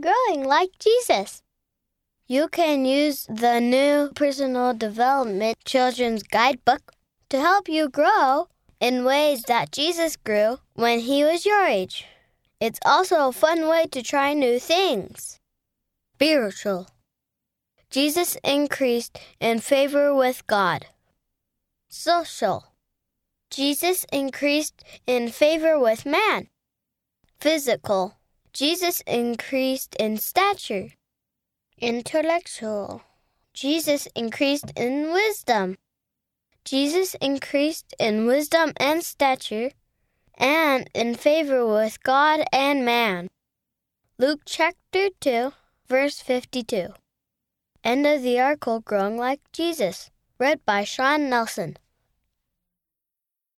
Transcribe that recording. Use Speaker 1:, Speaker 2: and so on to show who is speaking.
Speaker 1: growing like Jesus. You can use the new Personal Development Children's Guidebook to help you grow in ways that Jesus grew when he was your age. It's also a fun way to try new things. Spiritual. Jesus increased in favor with God. Social. Jesus increased in favor with man. Physical. Jesus increased in stature. Intellectual. Jesus increased in wisdom. Jesus increased in wisdom and stature and in favor with God and man. Luke chapter 2, verse 52. End of the article Growing Like Jesus, read by Sean Nelson.